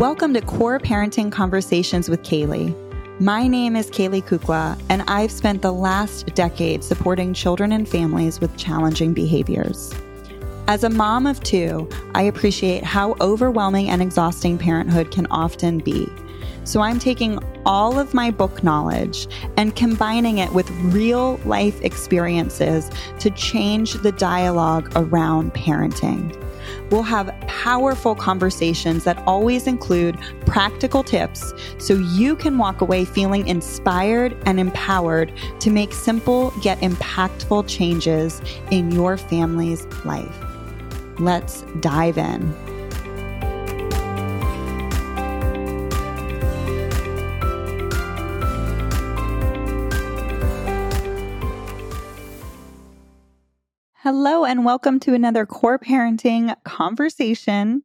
Welcome to COR Parenting Conversations with Caley. My name is Caley Kukla, and I've spent the last decade supporting children and families with challenging behaviors. As a mom of two, I appreciate how overwhelming and exhausting parenthood can often be. So I'm taking all of my book knowledge and combining it with real life experiences to change the dialogue around parenting. We'll have powerful conversations that always include practical tips so you can walk away feeling inspired and empowered to make simple yet impactful changes in your family's life. Let's dive in. And welcome to another COR parenting conversation.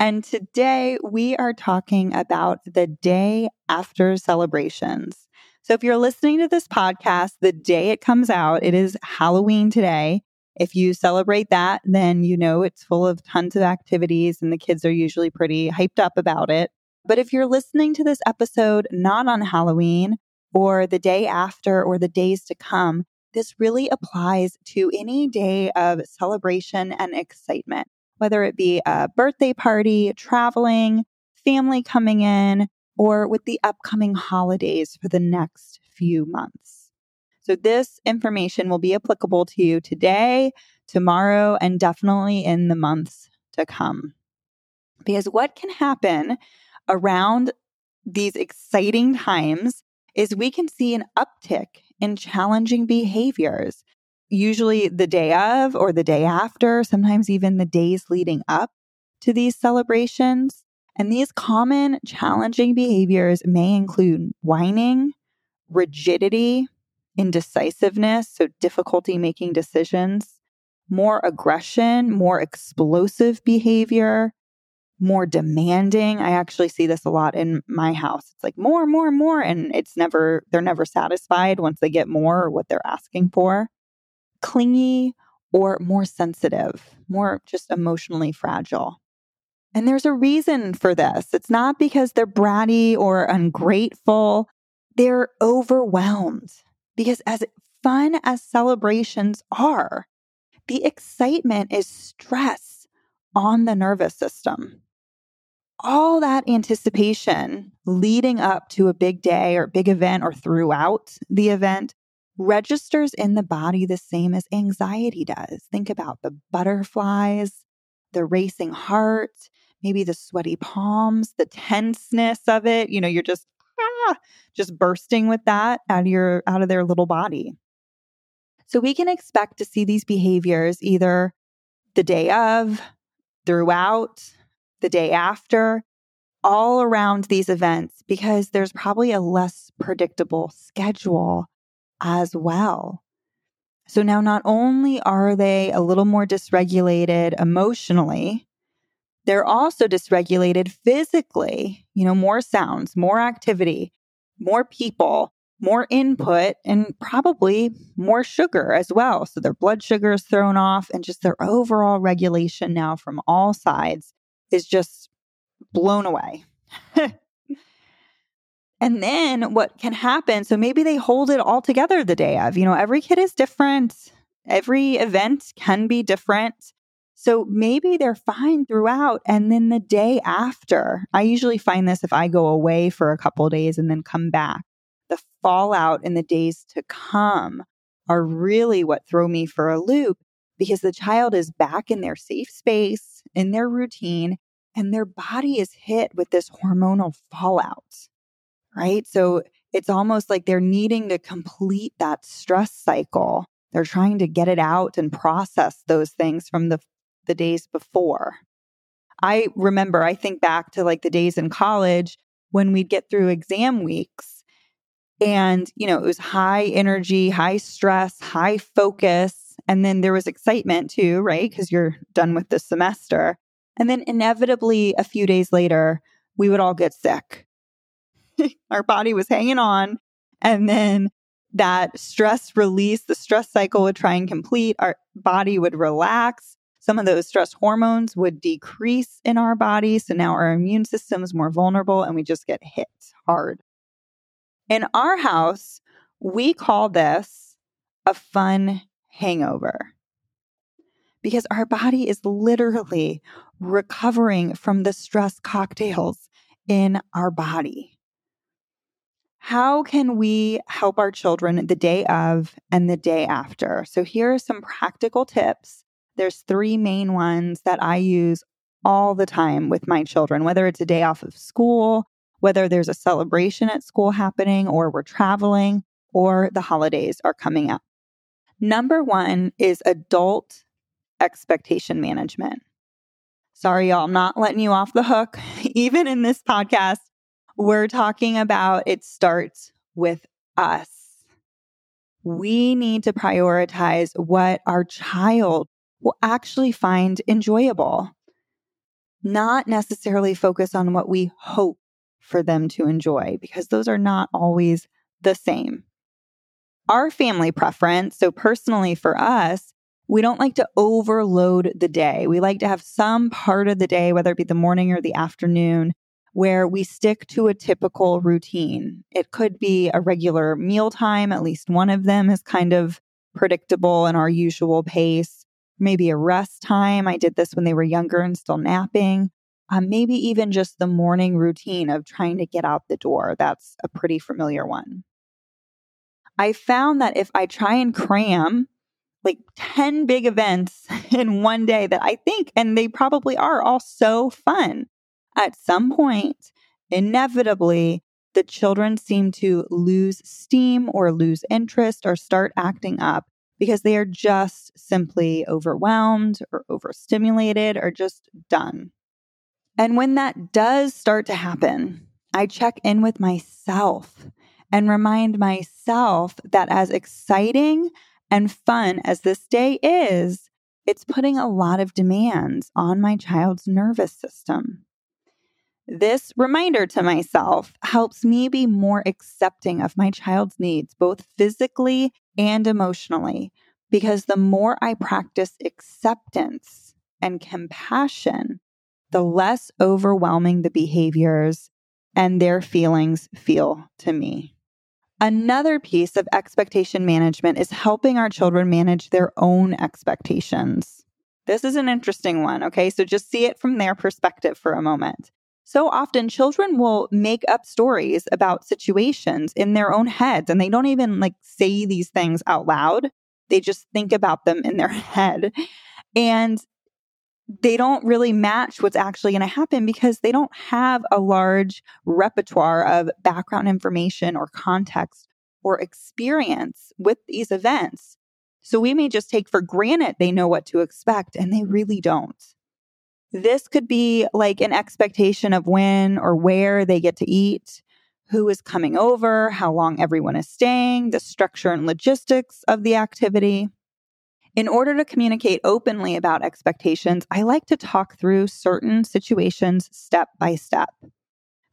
And today we are talking about the day after celebrations. So, if you're listening to this podcast the day it comes out, it is Halloween today. If you celebrate that, then you know it's full of tons of activities and the kids are usually pretty hyped up about it. But if you're listening to this episode not on Halloween or the day after or the days to come, this really applies to any day of celebration and excitement, whether it be a birthday party, traveling, family coming in, or with the upcoming holidays for the next few months. So, this information will be applicable to you today, tomorrow, and definitely in the months to come. Because what can happen around these exciting times is we can see an uptick in challenging behaviors, usually the day of or the day after, sometimes even the days leading up to these celebrations. And these common challenging behaviors may include whining, rigidity, indecisiveness, so difficulty making decisions, more aggression, more explosive behavior, more demanding. I actually see this a lot in my house. It's like more, more, more. And it's never, they're never satisfied once they get more or what they're asking for. Clingy or more sensitive, more just emotionally fragile. And there's a reason for this. It's not because they're bratty or ungrateful, they're overwhelmed. Because as fun as celebrations are, the excitement is stress on the nervous system all that anticipation leading up to a big day or big event or throughout the event registers in the body the same as anxiety does. Think about the butterflies, the racing heart, maybe the sweaty palms, the tenseness of it. You know, you're just ah, just bursting with that out of your out of their little body. So we can expect to see these behaviors either the day of, throughout, the day after, all around these events because there's probably a less predictable schedule as well. So now, not only are they a little more dysregulated emotionally, they're also dysregulated physically. You know, more sounds, more activity, more people, more input, and probably more sugar as well. So their blood sugar is thrown off, and just their overall regulation now from all sides is just blown away. and then what can happen? So maybe they hold it all together the day of. You know, every kid is different, every event can be different. So maybe they're fine throughout. And then the day after, I usually find this if I go away for a couple days and then come back. The fallout in the days to come are really what throw me for a loop because the child is back in their safe space in their routine and their body is hit with this hormonal fallout, right? So it's almost like they're needing to complete that stress cycle. They're trying to get it out and process those things from the, the days before. I remember, I think back to like the days in college when we'd get through exam weeks and, you know, it was high energy, high stress, high focus and then there was excitement too, right? Because you're done with the semester. And then inevitably, a few days later, we would all get sick. Our body was hanging on. And then that stress release, the stress cycle would try and complete. Our body would relax. some of those stress hormones would decrease in our body. So now our immune system is more vulnerable and we just get hit hard. In our house, we call this a fun hangover because our body is literally recovering from the stress cocktails in our body. How can we help our children the day of and the day after? So, here are some practical tips. There's three main ones that I use all the time with my children, whether it's a day off of school, whether there's a celebration at school happening, or we're traveling, or the holidays are coming up. Number one is adult expectation management. Sorry, y'all, I'm not letting you off the hook. Even in this podcast, we're talking about it starts with us. We need to prioritize what our child will actually find enjoyable, not necessarily focus on what we hope for them to enjoy, because those are not always the same. Our family preference, so personally for us, we don't like to overload the day. We like to have some part of the day, whether it be the morning or the afternoon, where we stick to a typical routine. It could be a regular meal time, at least one of them is kind of predictable in our usual pace. Maybe a rest time. I did this when they were younger and still napping. Um, maybe even just the morning routine of trying to get out the door. That's a pretty familiar one. I found that if I try and cram like 10 big events in one day that I think, and they probably are all so fun. At some point, inevitably, the children seem to lose steam or lose interest or start acting up because they are just simply overwhelmed or overstimulated or just done. And when that does start to happen, I check in with myself and remind myself that as exciting and fun as this day is, it's putting a lot of demands on my child's nervous system. This reminder to myself helps me be more accepting of my child's needs, both physically and emotionally, because the more I practice acceptance and compassion, the less overwhelming the behaviors and their feelings feel to me. Another piece of expectation management is helping our children manage their own expectations. This is an interesting one, okay? So just see it from their perspective for a moment. So often children will make up stories about situations in their own heads and they don't even like say these things out loud. They just think about them in their head. And they don't really match what's actually going to happen because they don't have a large repertoire of background information or context or experience with these events. So we may just take for granted they know what to expect and they really don't. This could be like an expectation of when or where they get to eat, who is coming over, how long everyone is staying, the structure and logistics of the activity. In order to communicate openly about expectations, I like to talk through certain situations step by step.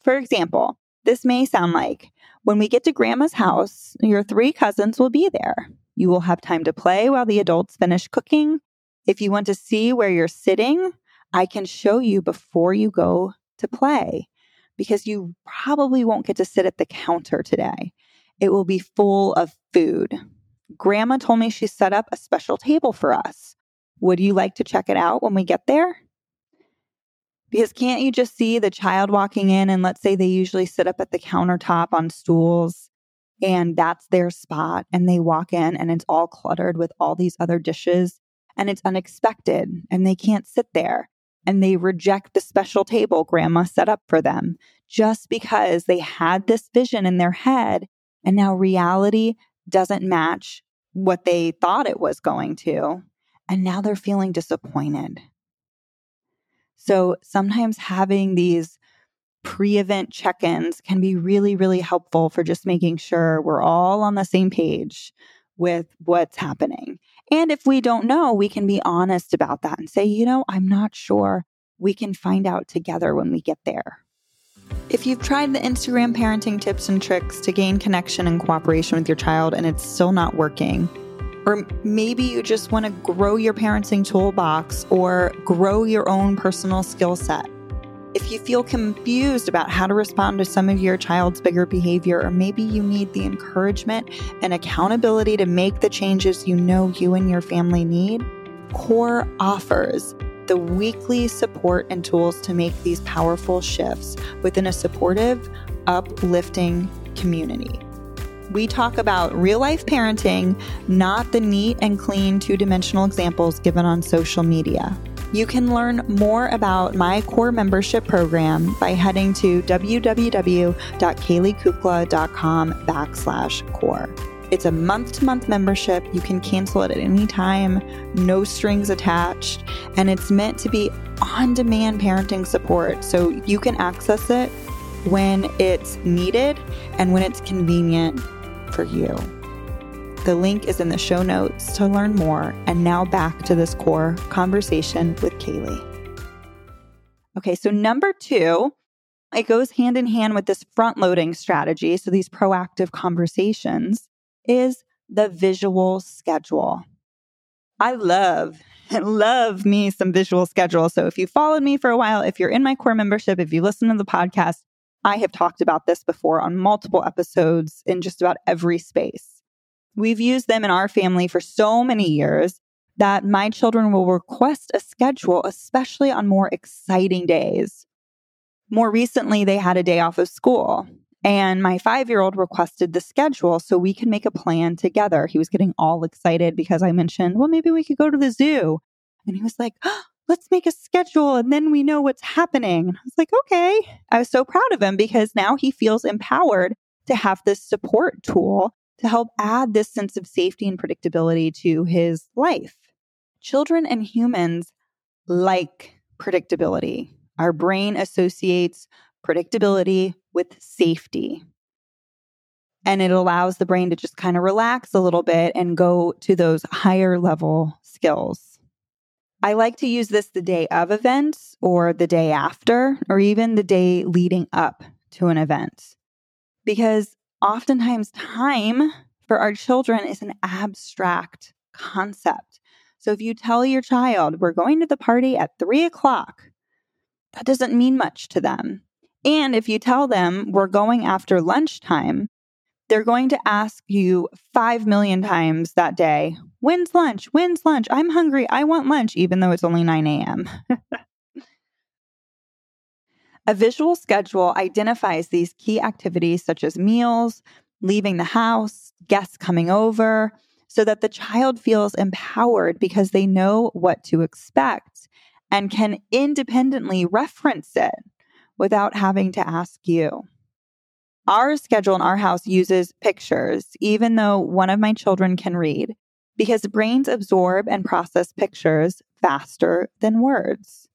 For example, this may sound like when we get to grandma's house, your three cousins will be there. You will have time to play while the adults finish cooking. If you want to see where you're sitting, I can show you before you go to play because you probably won't get to sit at the counter today. It will be full of food. Grandma told me she set up a special table for us. Would you like to check it out when we get there? Because can't you just see the child walking in and let's say they usually sit up at the countertop on stools and that's their spot and they walk in and it's all cluttered with all these other dishes and it's unexpected and they can't sit there and they reject the special table grandma set up for them just because they had this vision in their head and now reality doesn't match what they thought it was going to. And now they're feeling disappointed. So sometimes having these pre event check ins can be really, really helpful for just making sure we're all on the same page with what's happening. And if we don't know, we can be honest about that and say, you know, I'm not sure. We can find out together when we get there. If you've tried the Instagram parenting tips and tricks to gain connection and cooperation with your child and it's still not working, Or maybe you just want to grow your parenting toolbox or grow your own personal skill set. If you feel confused about how to respond to some of your child's bigger behavior, or maybe you need the encouragement and accountability to make the changes you know you and your family need, COR offers the weekly support and tools to make these powerful shifts within a supportive, uplifting community. We talk about real life parenting, not the neat and clean two dimensional examples given on social media. You can learn more about my COR membership program by heading to www.caleykukla.com backslash cor. It's a month to month membership. You can cancel it at any time, no strings attached, and it's meant to be on demand parenting support so you can access it when it's needed and when it's convenient for you. The link is in the show notes to learn more. And now back to this COR conversation with Caley. Okay, so number two, it goes hand in hand with this front loading strategy. So these proactive conversations is the visual schedule. I love, love me some visual schedule. So if you followed me for a while, if you're in my COR membership, if you listen to the podcast, I have talked about this before on multiple episodes in just about every space. We've used them in our family for so many years that my children will request a schedule, especially on more exciting days. More recently, they had a day off of school, and my five year old requested the schedule so we could make a plan together. He was getting all excited because I mentioned, well, maybe we could go to the zoo. And he was like, oh, let's make a schedule and then we know what's happening. And I was like, okay. I was so proud of him because now he feels empowered to have this support tool to help add this sense of safety and predictability to his life. Children and humans like predictability. Our brain associates predictability with safety. And it allows the brain to just kind of relax a little bit and go to those higher level skills. I like to use this the day of events or the day after, or even the day leading up to an event. Because oftentimes time for our children is an abstract concept. So if you tell your child, we're going to the party at three o'clock, that doesn't mean much to them. And if you tell them we're going after lunchtime, they're going to ask you 5 million times that day, when's lunch? When's lunch? I'm hungry. I want lunch, even though it's only 9 a.m. A visual schedule identifies these key activities such as meals, leaving the house, guests coming over, so that the child feels empowered because they know what to expect and can independently reference it without having to ask you. Our schedule in our house uses pictures, even though one of my children can read, because brains absorb and process pictures faster than words.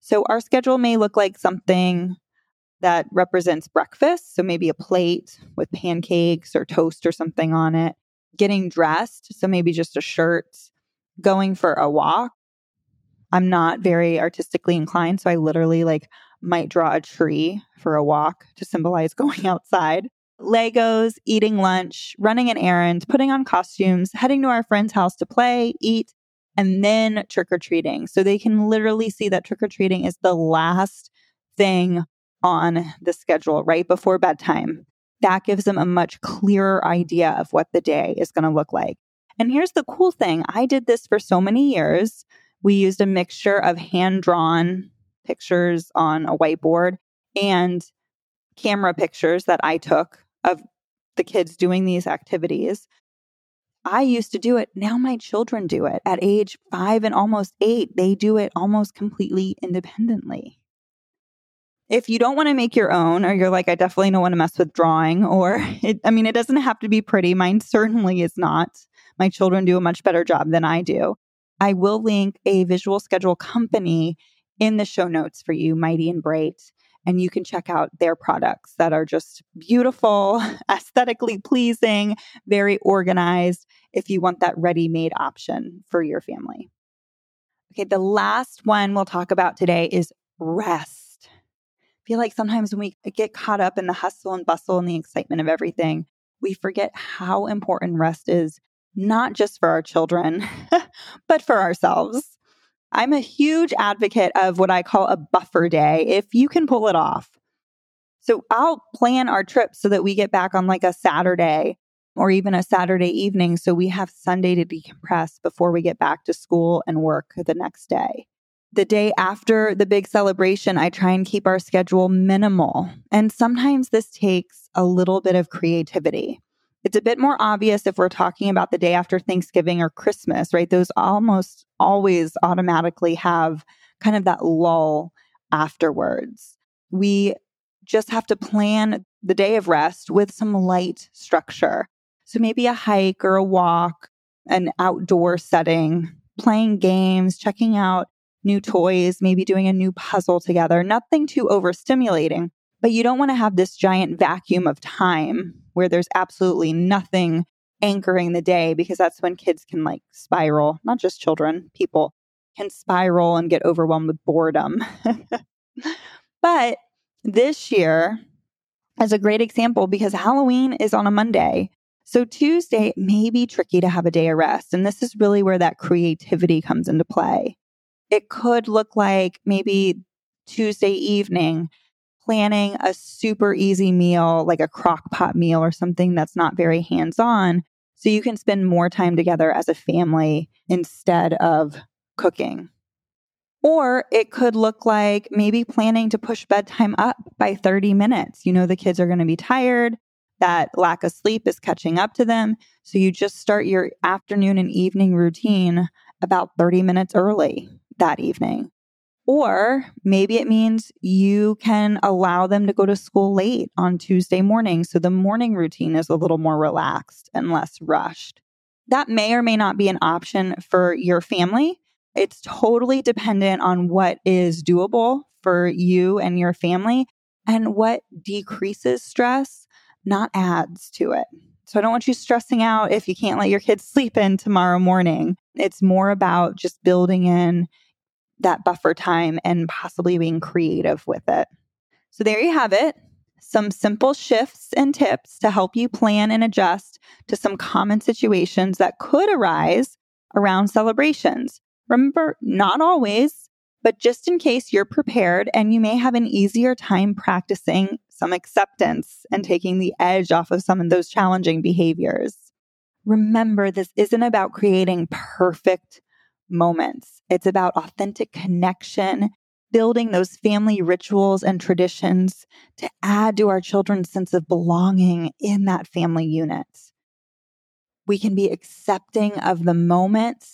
So our schedule may look like something that represents breakfast. So maybe a plate with pancakes or toast or something on it. Getting dressed. So maybe just a shirt. Going for a walk. I'm not very artistically inclined. So I literally like might draw a tree for a walk to symbolize going outside. Legos, eating lunch, running an errand, putting on costumes, heading to our friend's house to play, eat, and then trick or treating. So they can literally see that trick or treating is the last thing on the schedule right before bedtime. That gives them a much clearer idea of what the day is going to look like. And here's the cool thing I did this for so many years. We used a mixture of hand drawn pictures on a whiteboard and camera pictures that I took of the kids doing these activities. I used to do it. Now my children do it at age five and almost eight. They do it almost completely independently. If you don't want to make your own, or you're like, I definitely don't want to mess with drawing, or it, I mean, it doesn't have to be pretty. Mine certainly is not. My children do a much better job than I do. I will link a visual schedule company in the show notes for you, Might and Bright and you can check out their products that are just beautiful, aesthetically pleasing, very organized if you want that ready made option for your family. Okay, the last one we'll talk about today is rest. I feel like sometimes when we get caught up in the hustle and bustle and the excitement of everything, we forget how important rest is not just for our children, but for ourselves. I'm a huge advocate of what I call a buffer day if you can pull it off. So I'll plan our trip so that we get back on like a Saturday or even a Saturday evening so we have Sunday to decompress before we get back to school and work the next day. The day after the big celebration, I try and keep our schedule minimal. And sometimes this takes a little bit of creativity. It's a bit more obvious if we're talking about the day after Thanksgiving or Christmas, right? Those almost always automatically have kind of that lull afterwards. We just have to plan the day of rest with some light structure. So maybe a hike or a walk, an outdoor setting, playing games, checking out new toys, maybe doing a new puzzle together, nothing too overstimulating. But you don't want to have this giant vacuum of time where there's absolutely nothing anchoring the day because that's when kids can like spiral, not just children, people can spiral and get overwhelmed with boredom. but this year is a great example because Halloween is on a Monday. So Tuesday may be tricky to have a day of rest. And this is really where that creativity comes into play. It could look like maybe Tuesday evening planning a super easy meal, like a crock pot meal or something that's not very hands on. So you can spend more time together as a family instead of cooking. Or it could look like maybe planning to push bedtime up by 30 minutes. You know, the kids are going to be tired. That lack of sleep is catching up to them. So you just start your afternoon and evening routine about 30 minutes early that evening. Or maybe it means you can allow them to go to school late on Tuesday morning. So the morning routine is a little more relaxed and less rushed. That may or may not be an option for your family. It's totally dependent on what is doable for you and your family and what decreases stress, not adds to it. So I don't want you stressing out if you can't let your kids sleep in tomorrow morning. It's more about just building in that buffer time and possibly being creative with it. So there you have it. Some simple shifts and tips to help you plan and adjust to some common situations that could arise around celebrations. Remember, not always, but just in case you're prepared and you may have an easier time practicing some acceptance and taking the edge off of some of those challenging behaviors. Remember, this isn't about creating perfect moments. It's about authentic connection, building those family rituals and traditions to add to our children's sense of belonging in that family unit. We can be accepting of the moment,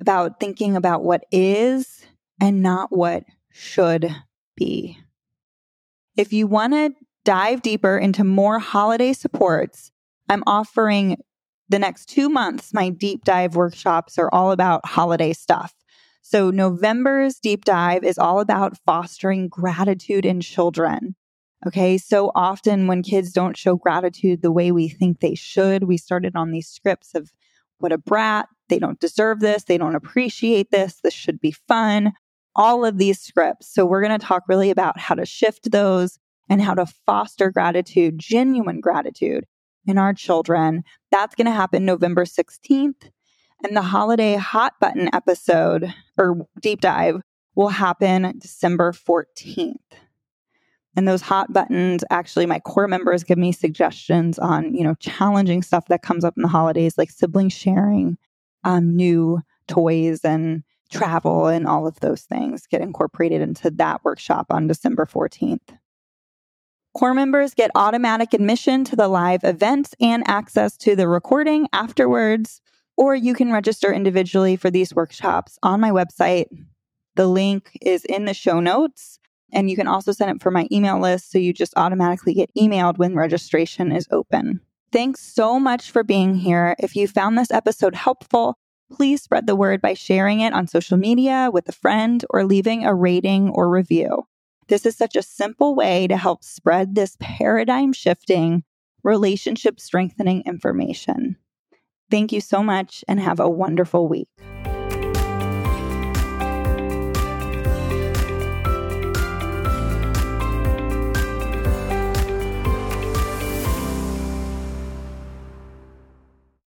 about thinking about what is and not what should be. If you want to dive deeper into more holiday supports, I'm offering the next two months, my deep dive workshops are all about holiday stuff. So, November's deep dive is all about fostering gratitude in children. Okay. So often when kids don't show gratitude the way we think they should, we started on these scripts of what a brat, they don't deserve this, they don't appreciate this, this should be fun, all of these scripts. So we're going to talk really about how to shift those and how to foster gratitude, genuine gratitude in our children. That's going to happen November 16th. And the holiday hot button episode or deep dive will happen December 14th. And those hot buttons, actually, my COR members give me suggestions on, you know, challenging stuff that comes up in the holidays, like sibling sharing, um, new toys and travel and all of those things get incorporated into that workshop on December 14th. COR members get automatic admission to the live events and access to the recording afterwards, or you can register individually for these workshops on my website. The link is in the show notes, and you can also sign up for my email list so you just automatically get emailed when registration is open. Thanks so much for being here. If you found this episode helpful, please spread the word by sharing it on social media with a friend or leaving a rating or review. This is such a simple way to help spread this paradigm shifting, relationship strengthening information. Thank you so much and have a wonderful week.